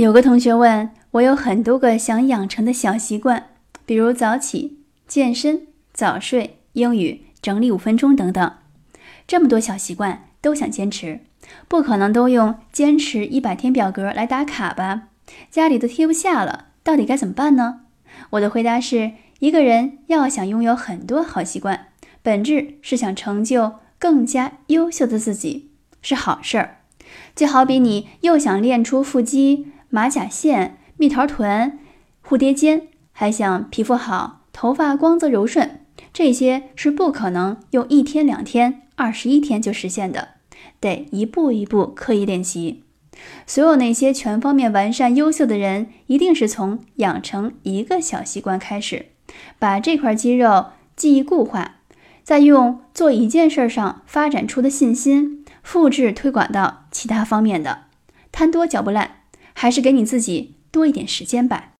有个同学问我，有很多个想养成的小习惯，比如早起、健身、早睡、英语、整理五分钟等等，这么多小习惯都想坚持，不可能都用坚持一百天表格来打卡吧？家里都贴不下了，到底该怎么办呢？我的回答是：一个人要想拥有很多好习惯，本质是想成就更加优秀的自己，是好事儿。就好比你又想练出腹肌。马甲线、蜜桃臀、蝴蝶肩，还想皮肤好、头发光泽柔顺，这些是不可能用一天两天、二十一天就实现的，得一步一步刻意练习。所有那些全方面完善、优秀的人，一定是从养成一个小习惯开始，把这块肌肉记忆固化，再用做一件事上发展出的信心，复制推广到其他方面的，贪多嚼不烂。还是给你自己多一点时间吧。